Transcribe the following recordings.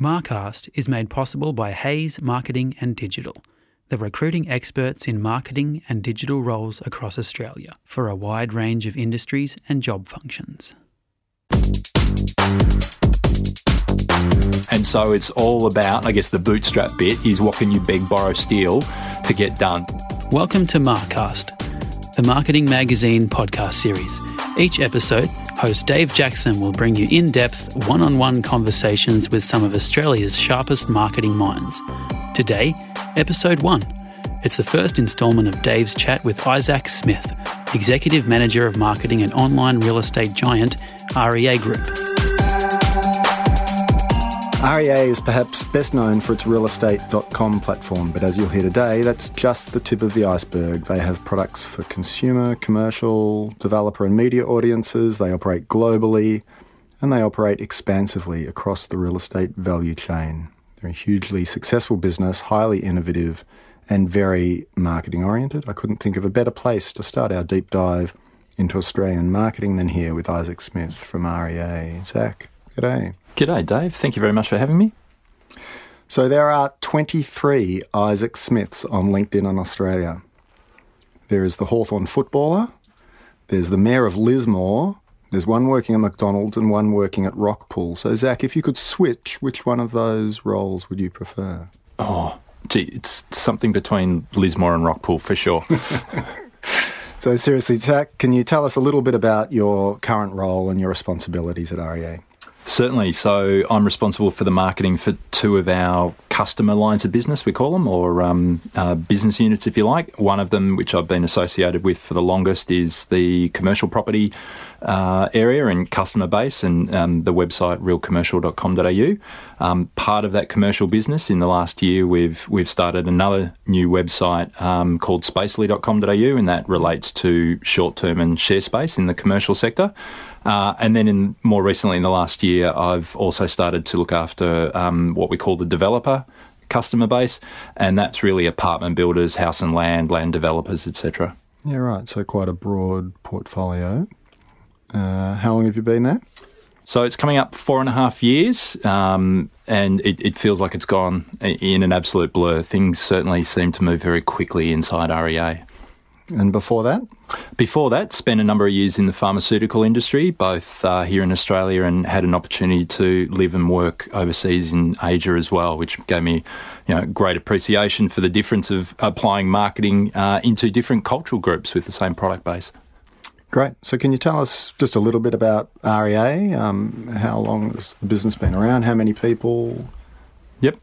Marcast is made possible by Hays Marketing and Digital, the recruiting experts in marketing and digital roles across Australia for a wide range of industries and job functions. And so it's all about, I guess, the bootstrap bit is what can you beg, borrow, steal to get done. Welcome to Marcast, the marketing magazine podcast series. Each episode, host Dave Jackson will bring you in depth, one on one conversations with some of Australia's sharpest marketing minds. Today, episode one. It's the first instalment of Dave's chat with Isaac Smith, Executive Manager of Marketing at online real estate giant REA Group. REA is perhaps best known for its realestate.com platform, but as you'll hear today, that's just the tip of the iceberg. They have products for consumer, commercial, developer, and media audiences. They operate globally and they operate expansively across the real estate value chain. They're a hugely successful business, highly innovative, and very marketing oriented. I couldn't think of a better place to start our deep dive into Australian marketing than here with Isaac Smith from REA. Zach, g'day. G'day, Dave. Thank you very much for having me. So there are 23 Isaac Smiths on LinkedIn in Australia. There is the Hawthorn footballer, there's the mayor of Lismore, there's one working at McDonald's and one working at Rockpool. So, Zach, if you could switch, which one of those roles would you prefer? Oh, gee, it's something between Lismore and Rockpool for sure. so, seriously, Zach, can you tell us a little bit about your current role and your responsibilities at REA? Certainly. So I'm responsible for the marketing for two of our customer lines of business, we call them, or um, uh, business units, if you like. One of them, which I've been associated with for the longest, is the commercial property uh, area and customer base, and um, the website realcommercial.com.au. Um, part of that commercial business in the last year, we've we've started another new website um, called spacely.com.au, and that relates to short term and share space in the commercial sector. Uh, and then, in more recently, in the last year, I've also started to look after um, what we call the developer customer base, and that's really apartment builders, house and land, land developers, etc. Yeah, right. So quite a broad portfolio. Uh, how long have you been there? So it's coming up four and a half years, um, and it, it, feels like it's gone in an absolute blur. Things certainly seem to move very quickly inside REA. And before that? Before that, spent a number of years in the pharmaceutical industry, both uh, here in Australia and had an opportunity to live and work overseas in Asia as well, which gave me you know, great appreciation for the difference of applying marketing uh, into different cultural groups with the same product base. Great. So, can you tell us just a little bit about REA? Um, how long has the business been around? How many people? Yep.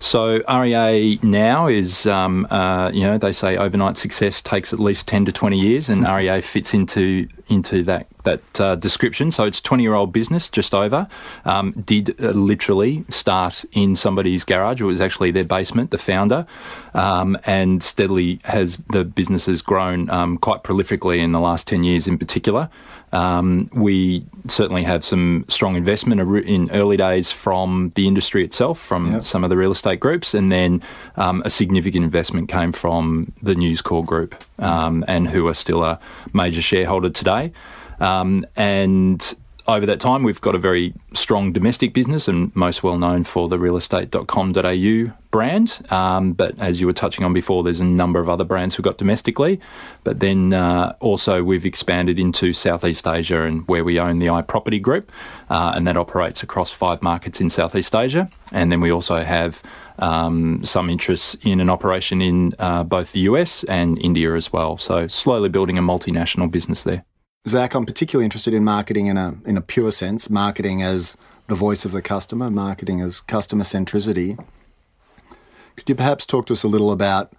So REA now is, um, uh, you know, they say overnight success takes at least ten to twenty years, and REA fits into into that that uh, description. So it's twenty year old business, just over. Um, did uh, literally start in somebody's garage. It was actually their basement. The founder, um, and steadily has the business has grown um, quite prolifically in the last ten years, in particular. Um, we certainly have some strong investment in early days from the industry itself, from yep. some of the real estate groups, and then um, a significant investment came from the News Corp Group, um, and who are still a major shareholder today. Um, and over that time, we've got a very strong domestic business and most well known for the realestate.com.au brand. Um, but as you were touching on before, there's a number of other brands we've got domestically. But then uh, also we've expanded into Southeast Asia and where we own the iProperty Group, uh, and that operates across five markets in Southeast Asia. And then we also have um, some interests in an operation in uh, both the US and India as well. So slowly building a multinational business there. Zach, I'm particularly interested in marketing in a in a pure sense, marketing as the voice of the customer, marketing as customer centricity. Could you perhaps talk to us a little about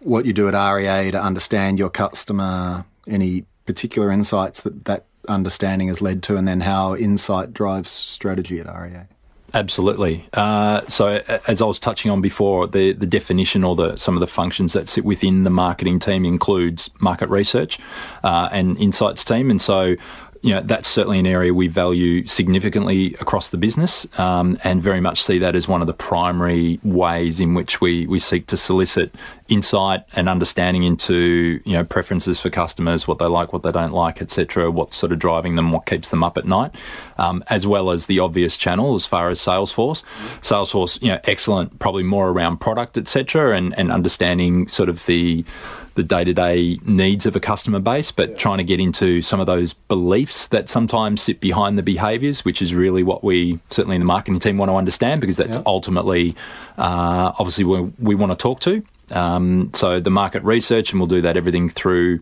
what you do at REA to understand your customer, any particular insights that that understanding has led to, and then how insight drives strategy at REA? Absolutely. Uh, so, as I was touching on before, the, the definition or the some of the functions that sit within the marketing team includes market research uh, and insights team, and so you know, that's certainly an area we value significantly across the business um, and very much see that as one of the primary ways in which we, we seek to solicit insight and understanding into, you know, preferences for customers, what they like, what they don't like, etc., what's sort of driving them, what keeps them up at night, um, as well as the obvious channel as far as sales force. Salesforce, you know, excellent, probably more around product, etc., and, and understanding sort of the the day to day needs of a customer base, but yeah. trying to get into some of those beliefs that sometimes sit behind the behaviours, which is really what we certainly in the marketing team want to understand because that's yeah. ultimately uh, obviously we, we want to talk to. Um, so the market research, and we'll do that everything through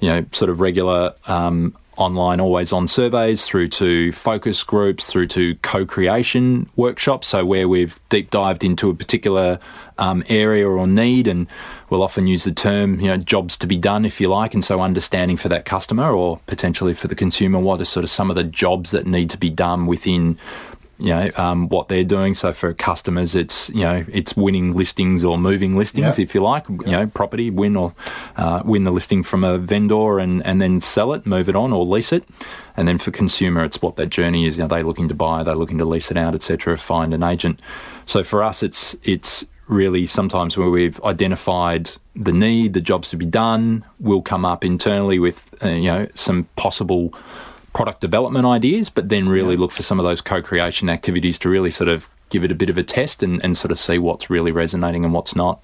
you know sort of regular um, online always on surveys through to focus groups through to co-creation workshops. So where we've deep dived into a particular um, area or need and we'll often use the term you know jobs to be done if you like and so understanding for that customer or potentially for the consumer what are sort of some of the jobs that need to be done within you know um, what they're doing. So for customers, it's you know it's winning listings or moving listings, yeah. if you like. Yeah. You know, property win or uh, win the listing from a vendor and and then sell it, move it on, or lease it. And then for consumer, it's what that journey is. Are they looking to buy? Are they looking to lease it out, etc. Find an agent. So for us, it's it's really sometimes where we've identified the need, the jobs to be done, we'll come up internally with uh, you know some possible product development ideas, but then really yeah. look for some of those co-creation activities to really sort of give it a bit of a test and, and sort of see what's really resonating and what's not.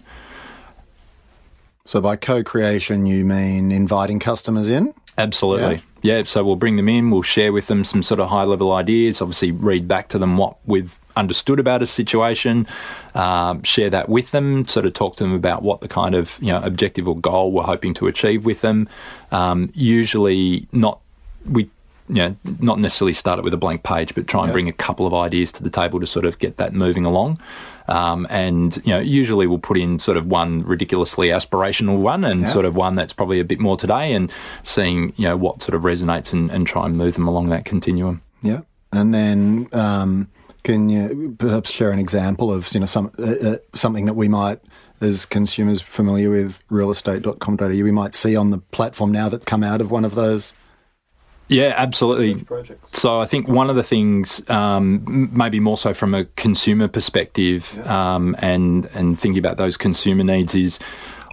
So by co-creation, you mean inviting customers in? Absolutely. Yeah. yeah. so we'll bring them in, we'll share with them some sort of high level ideas, obviously read back to them what we've understood about a situation, um, share that with them, sort of talk to them about what the kind of you know objective or goal we're hoping to achieve with them. Um, usually not we you know, not necessarily start it with a blank page, but try and bring a couple of ideas to the table to sort of get that moving along. Um, and you know, usually we'll put in sort of one ridiculously aspirational one, and sort of one that's probably a bit more today, and seeing you know what sort of resonates, and, and try and move them along that continuum. Yeah, and then um, can you perhaps share an example of you know some uh, uh, something that we might as consumers familiar with realestate.com.au we might see on the platform now that's come out of one of those yeah, absolutely. So I think one of the things, um, maybe more so from a consumer perspective, um, and and thinking about those consumer needs, is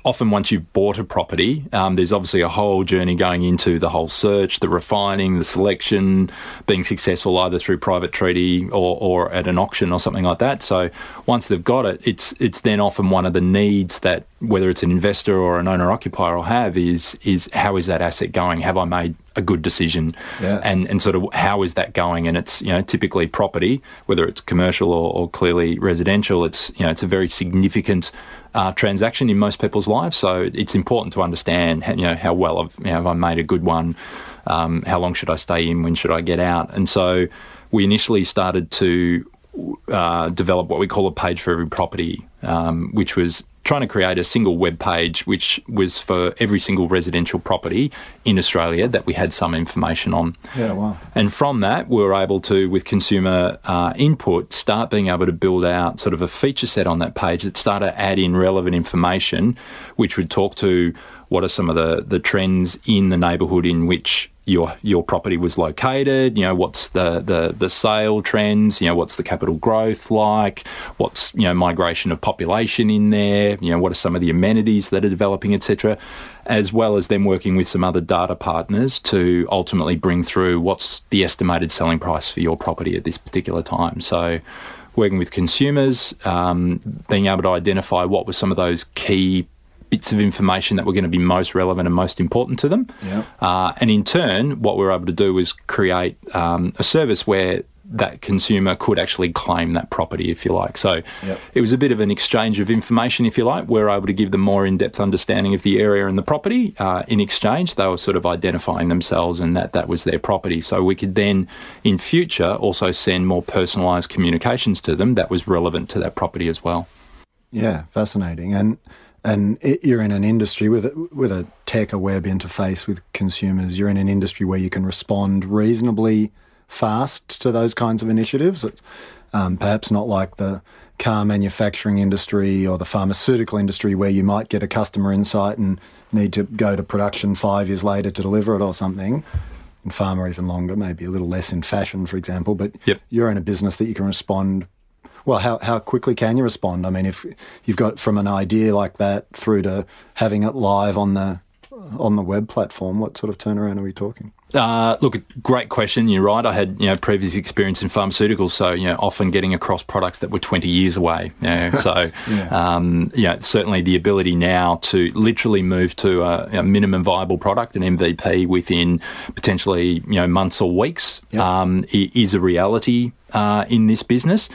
often once you've bought a property, um, there's obviously a whole journey going into the whole search, the refining, the selection, being successful either through private treaty or, or at an auction or something like that. So once they've got it, it's it's then often one of the needs that whether it's an investor or an owner occupier will have is is how is that asset going? Have I made a good decision? Yeah. And and sort of how is that going? And it's you know typically property, whether it's commercial or, or clearly residential, it's you know it's a very significant uh, transaction in most people's lives. So it's important to understand, how, you know, how well I've, you know, have I made a good one? Um, how long should I stay in? When should I get out? And so we initially started to uh, develop what we call a page for every property, um, which was trying to create a single web page which was for every single residential property in Australia that we had some information on. Yeah, wow. And from that, we were able to, with consumer uh, input, start being able to build out sort of a feature set on that page that started to add in relevant information, which would talk to what are some of the, the trends in the neighbourhood in which your your property was located, you know, what's the, the, the sale trends, you know, what's the capital growth like, what's, you know, migration of population in there, you know, what are some of the amenities that are developing, etc., as well as them working with some other data partners to ultimately bring through what's the estimated selling price for your property at this particular time. So working with consumers, um, being able to identify what were some of those key bits of information that were going to be most relevant and most important to them. Uh, and in turn, what we were able to do was create um, a service where that consumer could actually claim that property, if you like. So yep. it was a bit of an exchange of information, if you like. We are able to give them more in depth understanding of the area and the property. Uh, in exchange, they were sort of identifying themselves and that that was their property. So we could then, in future, also send more personalised communications to them that was relevant to that property as well. Yeah, fascinating. And and it, you're in an industry with a, with a tech, a web interface with consumers. You're in an industry where you can respond reasonably fast to those kinds of initiatives. Um, perhaps not like the car manufacturing industry or the pharmaceutical industry where you might get a customer insight and need to go to production five years later to deliver it or something. in pharma even longer, maybe a little less in fashion, for example. But Yep. you're in a business that you can respond. Well, how, how quickly can you respond? I mean, if you've got from an idea like that through to having it live on the on the web platform, what sort of turnaround are we talking? Uh, look, great question. You're right. I had you know previous experience in pharmaceuticals, so you know often getting across products that were 20 years away. You know, so Yeah. um, you know, certainly the ability now to literally move to a, a minimum viable product, an MVP, within potentially you know months or weeks, Yep. um, is a reality uh, in this business.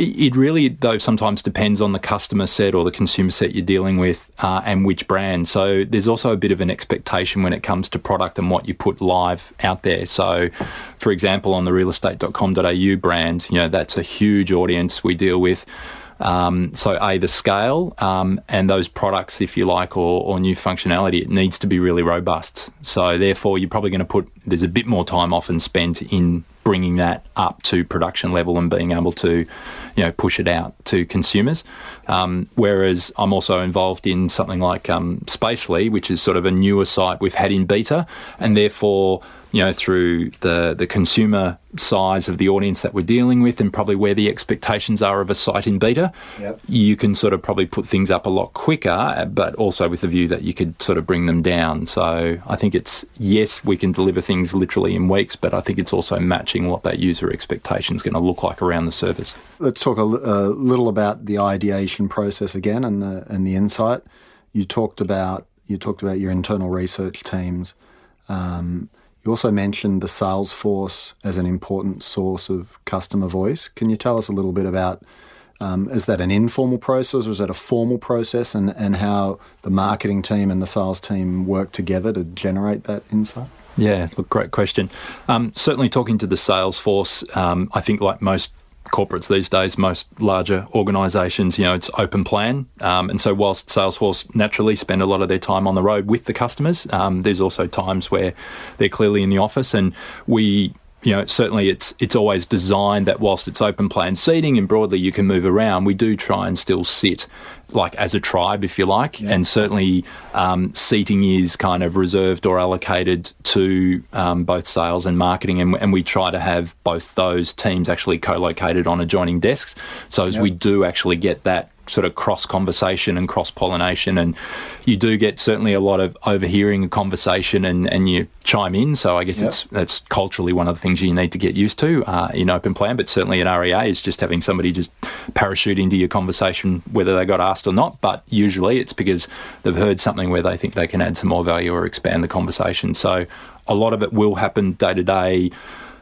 It really, though, sometimes depends on the customer set or the consumer set you're dealing with uh, and which brand. So there's also a bit of an expectation when it comes to product and what you put live out there. So, for example, on the realestate.com.au brand, you know, that's a huge audience we deal with. Um, so, A, the scale um, and those products, if you like, or, or new functionality, it needs to be really robust. So, therefore, you're probably going to put, there's a bit more time often spent in bringing that up to production level and being able to, you know, push it out to consumers. Um, whereas I'm also involved in something like um, Spacely, which is sort of a newer site we've had in beta, and therefore, you know, through the the consumer size of the audience that we're dealing with, and probably where the expectations are of a site in beta, Yep. you can sort of probably put things up a lot quicker, but also with the view that you could sort of bring them down. So I think it's yes, we can deliver things literally in weeks, but I think it's also matching what that user expectation is going to look like around the service. Let's talk a, a little about the ideation process again and the and the insight. You talked about you talked about your internal research teams. Um, you also mentioned the sales force as an important source of customer voice. Can you tell us a little bit about um, is that an informal process or is that a formal process, and, and how the marketing team and the sales team work together to generate that insight? Yeah, look, great question. Um, certainly, talking to the sales force, um, I think like most corporates these days, most larger organisations, you know, it's open plan. Um, and so, whilst sales force naturally spend a lot of their time on the road with the customers, um, there's also times where they're clearly in the office, and we. You know, certainly it's it's always designed that whilst it's open plan seating and broadly you can move around, we do try and still sit like as a tribe, if you like, and certainly um, seating is kind of reserved or allocated to um, both sales and marketing, and, and we try to have both those teams actually co-located on adjoining desks, so as we do actually get that sort of cross conversation and cross pollination, and you do get certainly a lot of overhearing a conversation, and, and you chime in. So I guess Yep. it's that's culturally one of the things you need to get used to uh, in open plan, but certainly at REA is just having somebody just parachute into your conversation, whether they got asked or not. But usually it's because they've heard something where they think they can add some more value or expand the conversation. So a lot of it will happen day to day,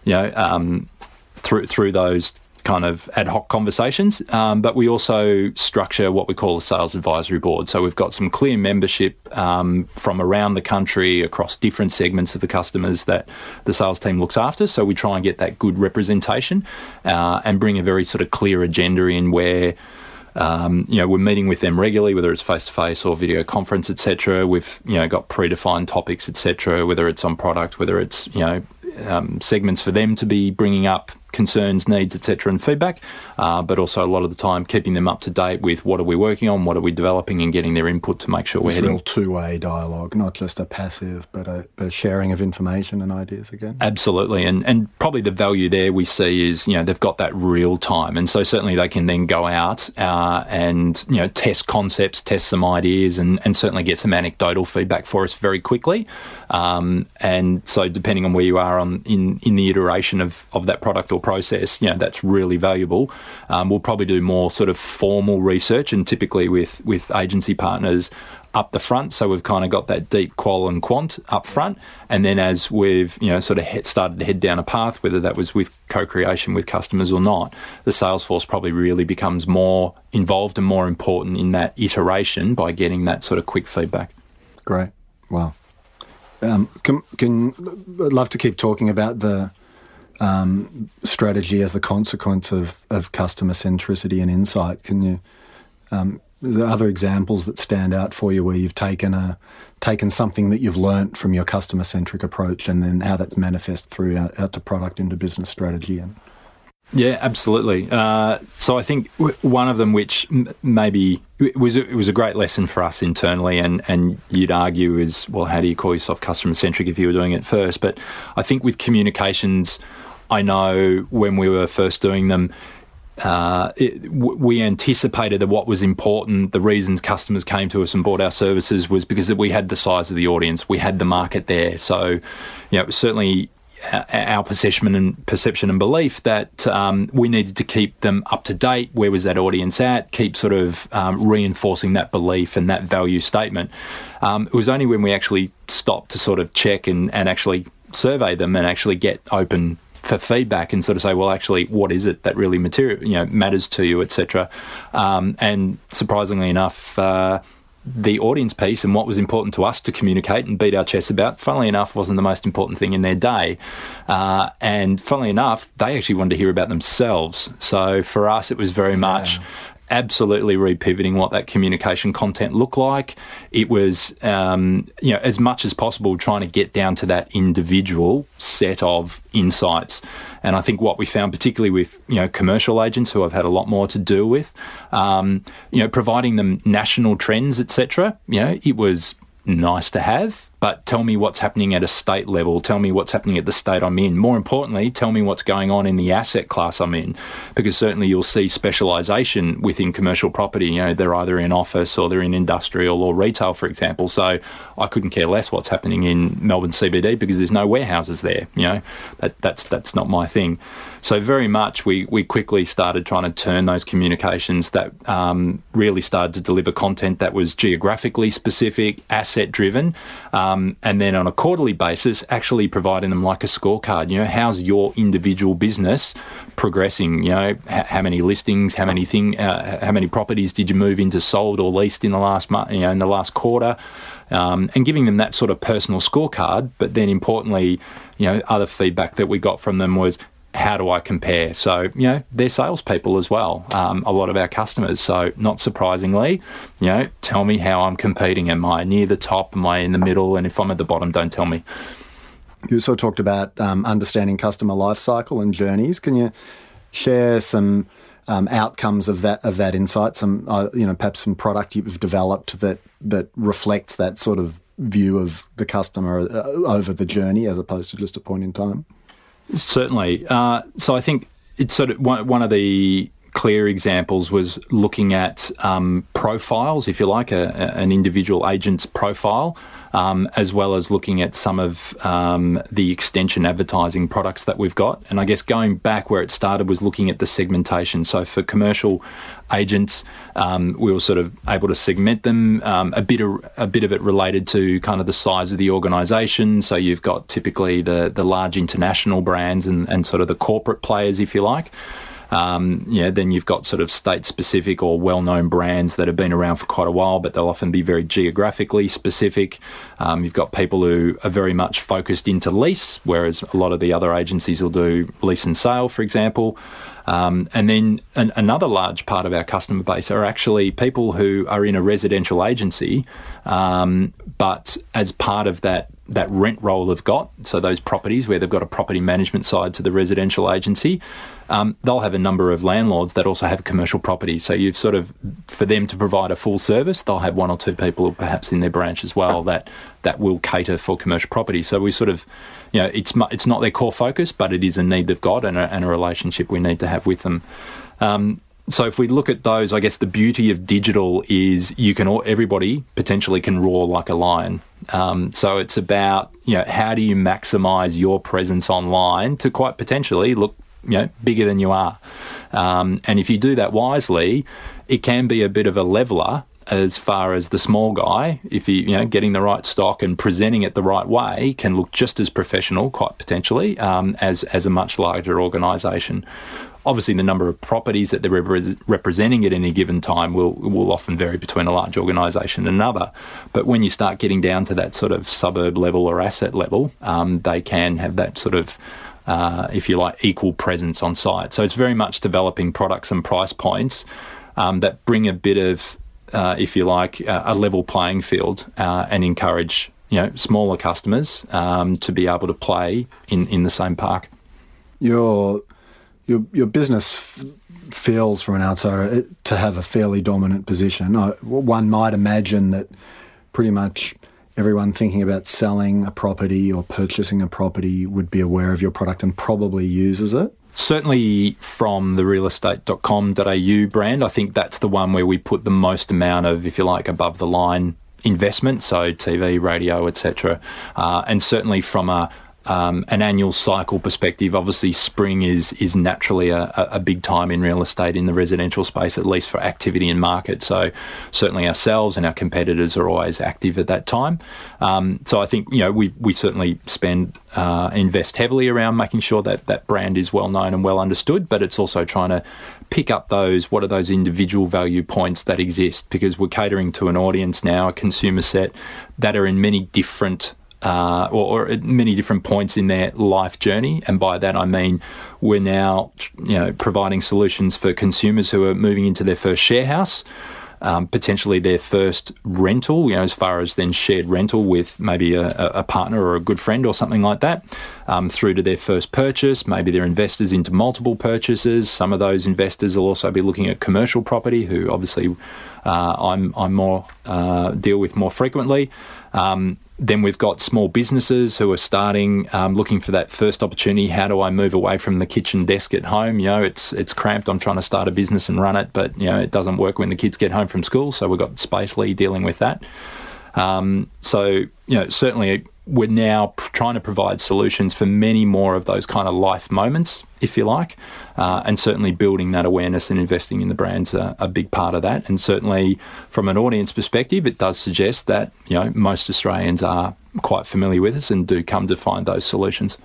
you know, um, through through those kind of ad hoc conversations. Um, but we also structure what we call a sales advisory board. So we've got some clear membership um, from around the country across different segments of the customers that the sales team looks after. So we try and get that good representation uh, and bring a very sort of clear agenda in where. Um, you know, we're meeting with them regularly, whether it's face to face or video conference, etc. We've you know got predefined topics, etc. Whether it's on product, whether it's you know um, segments for them to be bringing up concerns, needs, etc., and feedback. Uh, but also a lot of the time keeping them up to date with what are we working on, what are we developing, and getting their input to make sure we're heading real two-way dialogue, not just a passive, but a, a sharing of information and ideas again. Absolutely, and and probably the value there we see is you know they've got that real time, and so certainly they can then go out uh, and you know test concepts, test some ideas, and and certainly get some anecdotal feedback for us very quickly. Um, and so depending on where you are on in in the iteration of of that product or process, you know that's really valuable. Um, we'll probably do more sort of formal research, and typically with with agency partners up the front. So we've kind of got that deep qual and quant up front. And then as we've, you know, sort of started to head down a path, whether that was with co-creation with customers or not, the sales force probably really becomes more involved and more important in that iteration by getting that sort of quick feedback. Great. Wow. Um, can, can I'd love to keep talking about the um, strategy as the consequence of, of customer centricity and insight. Can you? Um, are other examples that stand out for you where you've taken a taken something that you've learnt from your customer centric approach and then how that's manifest through out, out to product into business strategy and Yeah, absolutely. Uh, so I think one of them, which maybe was it was a great lesson for us internally, and and you'd argue is well, how do you call yourself customer centric if you were doing it first? But I think with communications, I know when we were first doing them. Uh, it, w- we anticipated that what was important, the reasons customers came to us and bought our services was because we had the size of the audience, we had the market there. So, you know, certainly our perception and perception and belief that um, we needed to keep them up to date. Where was that audience at? Keep sort of um, reinforcing that belief and that value statement. Um, it was only when we actually stopped to sort of check and, and actually survey them and actually get open for feedback and sort of say, well, actually, what is it that really material, you know, matters to you, etc. Um, and surprisingly enough. Uh, the audience piece and what was important to us to communicate and beat our chests about, funnily enough, wasn't the most important thing in their day. Uh, and funnily enough, they actually wanted to hear about themselves. So for us, it was very much absolutely repivoting what that communication content looked like. It was, um, you know, as much as possible trying to get down to that individual set of insights. And I think what we found, particularly with you know commercial agents who I've had a lot more to do with, um, you know, providing them national trends, etc. You know, it was nice to have, but tell me what's happening at a state level. Tell me what's happening at the state I'm in. More importantly, tell me what's going on in the asset class I'm in, because certainly you'll see specialisation within commercial property. You know, they're either in office or they're in industrial or retail, for example. So I couldn't care less what's happening in Melbourne CBD because there's no warehouses there. You know, that, that's that's not my thing. So very much we, we quickly started trying to turn those communications that um, really started to deliver content that was geographically specific, asset driven, um, and then on a quarterly basis, actually providing them like a scorecard. You know, how's your individual business progressing? You know, h- how many listings, how many thing, uh, how many properties did you move into sold or leased in the last month? You know, in the last quarter. Um, and giving them that sort of personal scorecard. But then importantly, you know, other feedback that we got from them was how do I compare? So, you know, they're salespeople as well, um, a lot of our customers. So, not surprisingly, you know, tell me how I'm competing. Am I near the top? Am I in the middle? And if I'm at the bottom, don't tell me. You also talked about um, understanding customer life cycle and journeys. Can you share some um, outcomes of that of that insight? Some, uh, you know, perhaps some product you've developed that that reflects that sort of view of the customer uh, over the journey as opposed to just a point in time. Certainly. Uh, so I think it's sort of one, one of the clear examples was looking at um, profiles, if you like, a, a, an individual agent's profile, um, as well as looking at some of um, the extension advertising products that we've got. And I guess going back where it started was looking at the segmentation. So for commercial agents, um, we were sort of able to segment them. Um, a bit of a bit of it related to kind of the size of the organisation. So you've got typically the the large international brands and, and sort of the corporate players, if you like. Um, yeah, then you've got sort of state specific or well known brands that have been around for quite a while, but they'll often be very geographically specific. Um, you've got people who are very much focused into lease, whereas a lot of the other agencies will do lease and sale, for example. Um, and then an, another large part of our customer base are actually people who are in a residential agency, um, but as part of that that rent roll they've got, so those properties where they've got a property management side to the residential agency, um, they'll have a number of landlords that also have commercial properties. So you've sort of, for them to provide a full service, they'll have one or two people perhaps in their branch as well that that will cater for commercial property. So we sort of, you know, it's it's not their core focus, but it is a need they've got and a, and a relationship we need to have with them. Um, so if we look at those, I guess the beauty of digital is you can everybody potentially can roar like a lion. Um, so it's about you know how do you maximise your presence online to quite potentially look you know bigger than you are, um, and if you do that wisely, it can be a bit of a leveler as far as the small guy, if you you know getting the right stock and presenting it the right way, can look just as professional, quite potentially, um, as as a much larger organisation. Obviously, the number of properties that they're rep- representing at any given time will will often vary between a large organisation and another. But when you start getting down to that sort of suburb level or asset level, um, they can have that sort of uh, if you like, equal presence on site. So it's very much developing products and price points um, that bring a bit of, uh, if you like, uh, a level playing field uh, and encourage you know smaller customers um, to be able to play in, in the same park. You're your your business f- feels from an outsider to have a fairly dominant position. one might imagine that pretty much everyone thinking about selling a property or purchasing a property would be aware of your product and probably uses it. Certainly from the realestate.com.au brand, I think that's the one where we put the most amount of, if you like, above the line investment, so TV, radio, etc. Uh, and certainly from a um, an annual cycle perspective, obviously spring is is naturally a, a, big time in real estate in the residential space, at least for activity in market. So certainly ourselves and our competitors are always active at that time. Um, so I think you know we we certainly spend uh, invest heavily around making sure that that brand is well known and well understood, but it's also trying to pick up those what are those individual value points that exist because we're catering to an audience now, a consumer set that are in many different uh, or, or, at many different points in their life journey. And by that, I mean we're now, you know, providing solutions for consumers who are moving into their first share house. Um, potentially their first rental, you know, as far as then shared rental with maybe a, a partner or a good friend or something like that, um, through to their first purchase. Maybe they're investors into multiple purchases. Some of those investors will also be looking at commercial property, who obviously uh, I'm I'm more uh, deal with more frequently. Um, then we've got small businesses who are starting, um, looking for that first opportunity. How do I move away from the kitchen desk at home? You know, it's it's cramped. I'm trying to start a business and run it, but you know, it doesn't work when the kids get home from school. So we've got Spacely dealing with that. Um, so you know, certainly we're now trying to provide solutions for many more of those kind of life moments, if you like, uh, and certainly building that awareness and investing in the brands are a big part of that. And certainly from an audience perspective, it does suggest that you know most Australians are quite familiar with us and do come to find those solutions.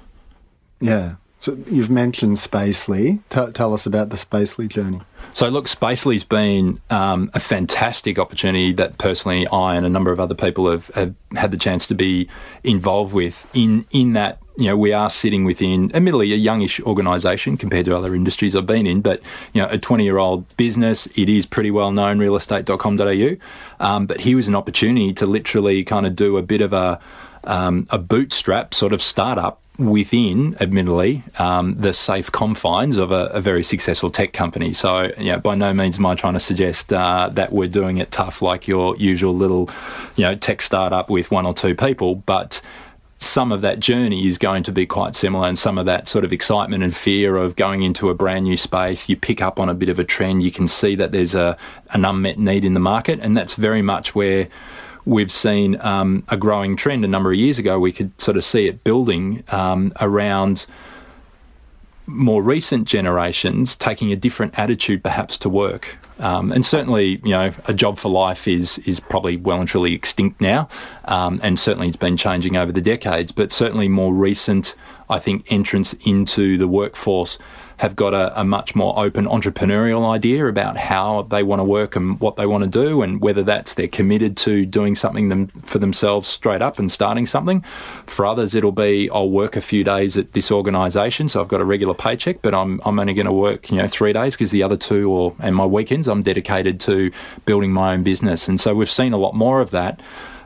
Yeah. So you've mentioned Spacely. T- tell us about the Spacely journey. So, look, Spacely's been um, a fantastic opportunity that personally I and a number of other people have, have, had the chance to be involved with. In in that, you know, we are sitting within, admittedly, a youngish organisation compared to other industries I've been in, but you know, a twenty year old business. It is pretty well known, realestate.com.au. Um, but here was an opportunity to literally kind of do a bit of a um, a bootstrap sort of startup within, admittedly, um, the safe confines of a, a, very successful tech company. So, yeah, by no means am I trying to suggest uh, that we're doing it tough like your usual little, you know, tech startup with one or two people, but some of that journey is going to be quite similar and some of that sort of excitement and fear of going into a brand new space you pick up on a bit of a trend you can see that there's a an unmet need in the market and that's very much where we've seen um, a growing trend. A number of years ago, we could sort of see it building um, around more recent generations taking a different attitude, perhaps, to work. Um, and certainly, you know, a job for life is is probably well and truly extinct now, um, and certainly it's been changing over the decades. But certainly, more recent, I think, entrance into the workforce have got a, a, much more open entrepreneurial idea about how they want to work and what they want to do, and whether that's they're committed to doing something them, for themselves straight up and starting something. For others, it'll be I'll work a few days at this organisation, so I've got a regular paycheck, but I'm, I'm only going to work you know three days because the other two or and my weekends I'm dedicated to building my own business, and so we've seen a lot more of that.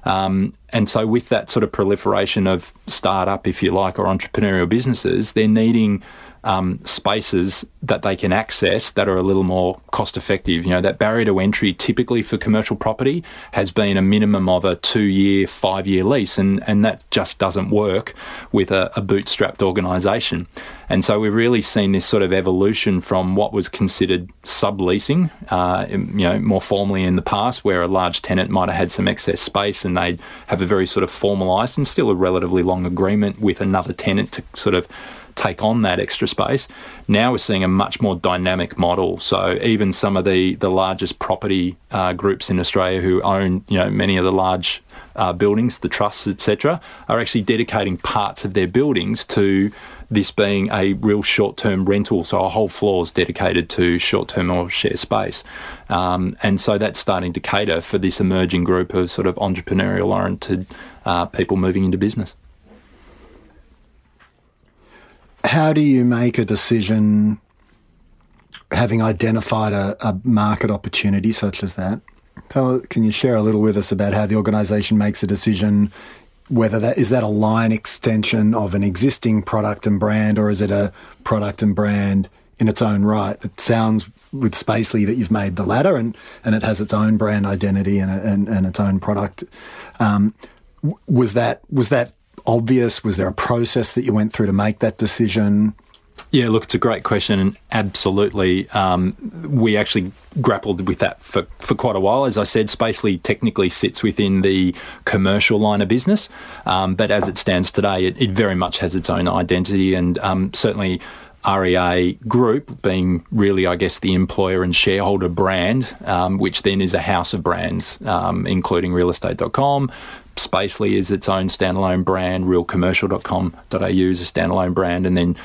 Um, and so, with that sort of proliferation of startup, if you like, or entrepreneurial businesses, they're needing um, spaces that they can access that are a little more cost effective. You know, that barrier to entry typically for commercial property has been a minimum of a two year, five year lease, and, and that just doesn't work with a, a bootstrapped organisation. And so we've really seen this sort of evolution from what was considered subleasing, uh, you know, more formally in the past, where a large tenant might have had some excess space and they'd have a very sort of formalised and still a relatively long agreement with another tenant to sort of take on that extra space. Now we're seeing a much more dynamic model. So even some of the the largest property uh, groups in Australia who own you know many of the large uh, buildings, the trusts, etc., are actually dedicating parts of their buildings to this being a real short-term rental. So a whole floor is dedicated to short-term or share space, um, and so that's starting to cater for this emerging group of sort of entrepreneurial-oriented uh, people moving into business how do you make a decision having identified a, a market opportunity such as that? Can you share a little with us about how the organisation makes a decision? Whether that is that a line extension of an existing product and brand, or is it a product and brand in its own right. It sounds with Spacely that you've made the latter, and, and it has its own brand identity and, and, and its own product. Um, was that was that obvious? Was there a process that you went through to make that decision? Yeah, look, it's a great question, and absolutely, um, we actually grappled with that for, for quite a while. As I said, Spacely technically sits within the commercial line of business, um, but as it stands today, it, it, very much has its own identity, and um, certainly. REA Group being really, I guess, the employer and shareholder brand, um, which then is a house of brands, um, including realestate.com, Spacely is its own standalone brand. Realcommercial.com.au is a standalone brand, and then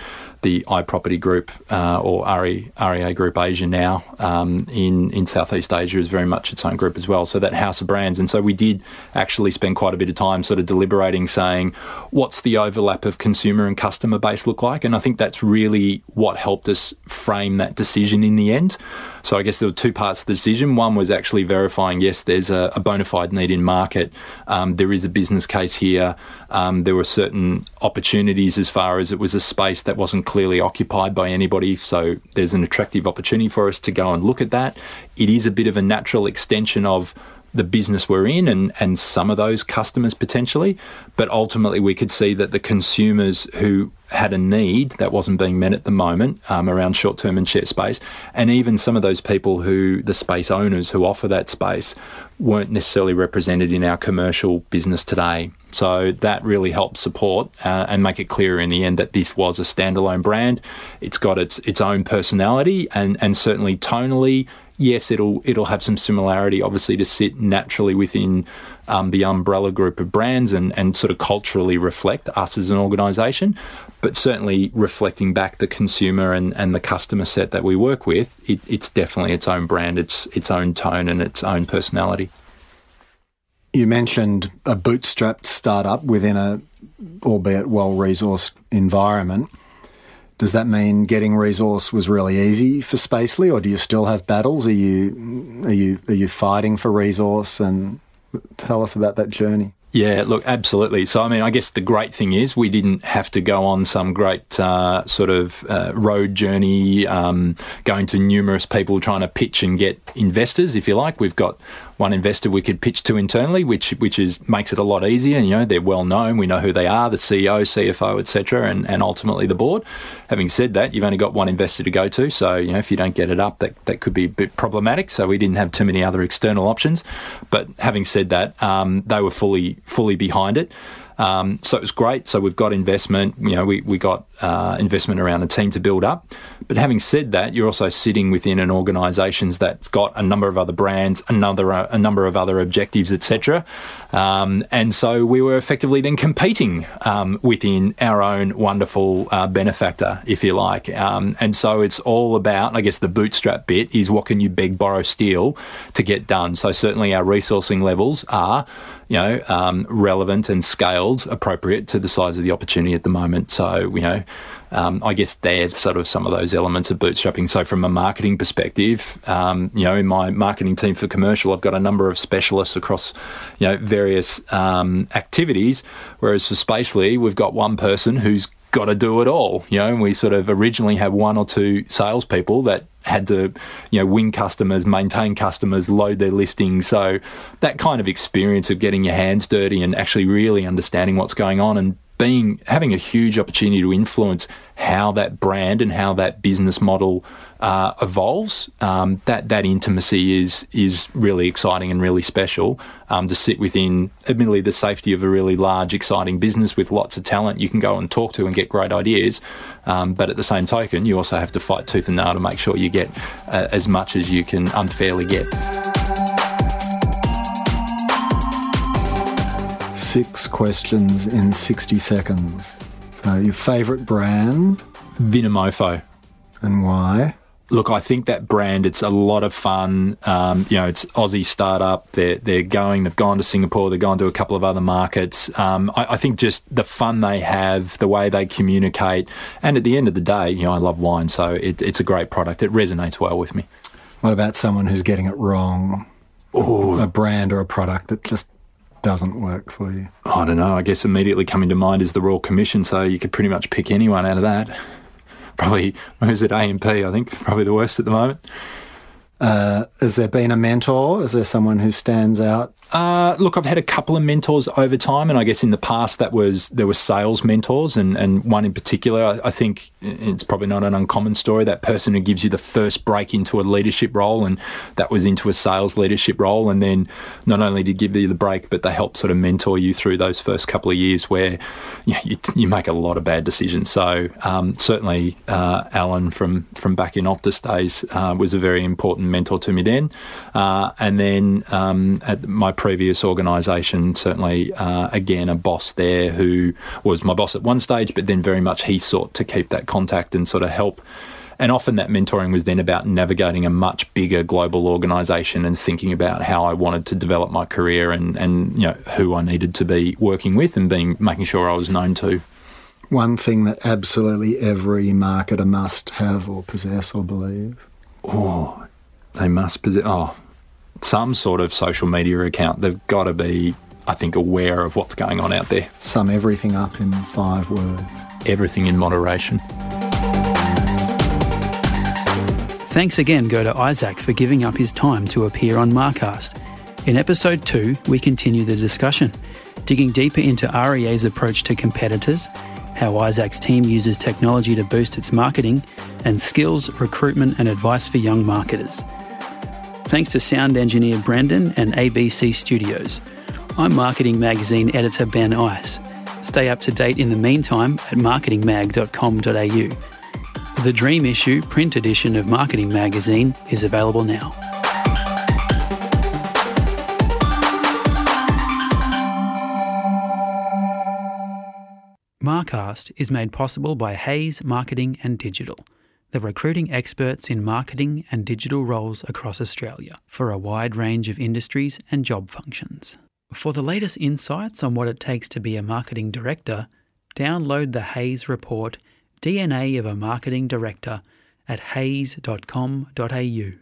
the iProperty Group uh, or RE, REA Group Asia now um, in in Southeast Asia is very much its own group as well. So that house of brands, and so we did actually spend quite a bit of time sort of deliberating, saying what's the overlap of consumer and customer base look like, and I think that's really what helped us frame that decision in the end. So I guess there were two parts to the decision. One was actually verifying yes, there's a, a bona fide need in market. Um, there is a business case here. Um, there were certain opportunities as far as it was a space that wasn't clearly occupied by anybody. So there's an attractive opportunity for us to go and look at that. It is a bit of a natural extension of the business we're in and, and some of those customers potentially. But ultimately, we could see that the consumers who had a need that wasn't being met at the moment um, around short term and share space, and even some of those people who, the space owners who offer that space, weren't necessarily represented in our commercial business today. So that really helped support uh, and make it clear in the end that this was a standalone brand. It's got its its own personality and, and certainly tonally yes, it'll it'll have some similarity, obviously, to sit naturally within um, the umbrella group of brands and, and sort of culturally reflect us as an organisation. But certainly reflecting back the consumer and, and the customer set that we work with, it, it's definitely its own brand, its its own tone and its own personality. You mentioned a bootstrapped startup within a, albeit well resourced environment. Does that mean getting resource was really easy for Spacely, or do you still have battles? Are you are you are you fighting for resource? And tell us about that journey. Yeah, look, absolutely. So, I mean, I guess the great thing is we didn't have to go on some great uh, sort of uh, road journey, um, going to numerous people trying to pitch and get investors, if you like. We've got one investor we could pitch to internally, which which is makes it a lot easier. You know, they're well known. We know who they are, the CEO, CFO, etc., and, and ultimately the board. Having said that, you've only got one investor to go to, so you know if you don't get it up, that that could be a bit problematic. So we didn't have too many other external options. But having said that, um, they were fully fully behind it. Um, so it was great. So we've got investment. You know, we, we got uh, investment around a team to build up. But having said that, you're also sitting within an organisation that's got a number of other brands, another uh, a number of other objectives, etc. Um, and so we were effectively then competing um, within our own wonderful uh, benefactor, if you like. Um, and so it's all about, I guess, the bootstrap bit is what can you beg, borrow, steal to get done. So certainly our resourcing levels are you know, um, relevant and scaled appropriate to the size of the opportunity at the moment. So, you know, um, I guess they're sort of some of those elements of bootstrapping. So, from a marketing perspective, um, you know, in my marketing team for commercial, I've got a number of specialists across, you know, various um, activities. Whereas for Spacely, we've got one person who's got to do it all. You know, we sort of originally had one or two salespeople that had to, you know, win customers, maintain customers, load their listings. So that kind of experience of getting your hands dirty and actually really understanding what's going on and being having a huge opportunity to influence how that brand and how that business model uh, evolves. Um, that that intimacy is is really exciting and really special. Um, to sit within, admittedly, the safety of a really large, exciting business with lots of talent you can go and talk to and get great ideas. Um, but at the same token, you also have to fight tooth and nail to make sure you get uh, as much as you can unfairly get. six questions in 60 seconds. So, your favourite brand? Vinomofo. And why? Look, I think that brand, it's a lot of fun. Um, you know, it's Aussie startup. They're, they're going, they've gone to Singapore, they've gone to a couple of other markets. Um, I, I, think just the fun they have, the way they communicate. And at the end of the day, you know, I love wine, so it, it's a great product. It resonates well with me. What about someone who's getting it wrong? Ooh. A brand or a product that just doesn't work for you? I don't know. I guess immediately coming to mind is the Royal Commission, so you could pretty much pick anyone out of that. Probably was it AMP? I think probably the worst at the moment. Uh, has there been a mentor? Is there someone who stands out uh, look, I've had a couple of mentors over time, and I guess in the past that was there were sales mentors, and, and one in particular, I, think it's probably not an uncommon story. That person who gives you the first break into a leadership role, and that was into a sales leadership role, and then not only did give you the break, but they help sort of mentor you through those first couple of years where you, you, you make a lot of bad decisions. So um, certainly, uh, Alan from from back in Optus days uh, was a very important mentor to me then, uh, and then um, at my previous organisation, certainly uh, again a boss there who was my boss at one stage, but then very much he sought to keep that contact and sort of help. And often that mentoring was then about navigating a much bigger global organisation and thinking about how I wanted to develop my career and, and you know who I needed to be working with and being making sure I was known to. One thing that absolutely every marketer must have or possess or believe. Oh, they must possess. Oh, some sort of social media account. They've got to be, I think, aware of what's going on out there. Sum everything up in five words. Everything in moderation. Thanks again go to Isaac for giving up his time to appear on Marcast. In episode 2, we continue the discussion, digging deeper into REA's approach to competitors, how Isaac's team uses technology to boost its marketing, and skills, recruitment, and advice for young marketers. Thanks to sound engineer Brendan and ABC Studios. I'm Marketing Magazine editor Ben Ice. Stay up to date in the meantime at marketingmag.com.au. The Dream Issue print edition of Marketing Magazine is available now. Marcast is made possible by Hays Marketing and Digital the recruiting experts in marketing and digital roles across Australia for a wide range of industries and job functions. For the latest insights on what it takes to be a marketing director, download the Hays report DNA of a Marketing Director at hays.com.au.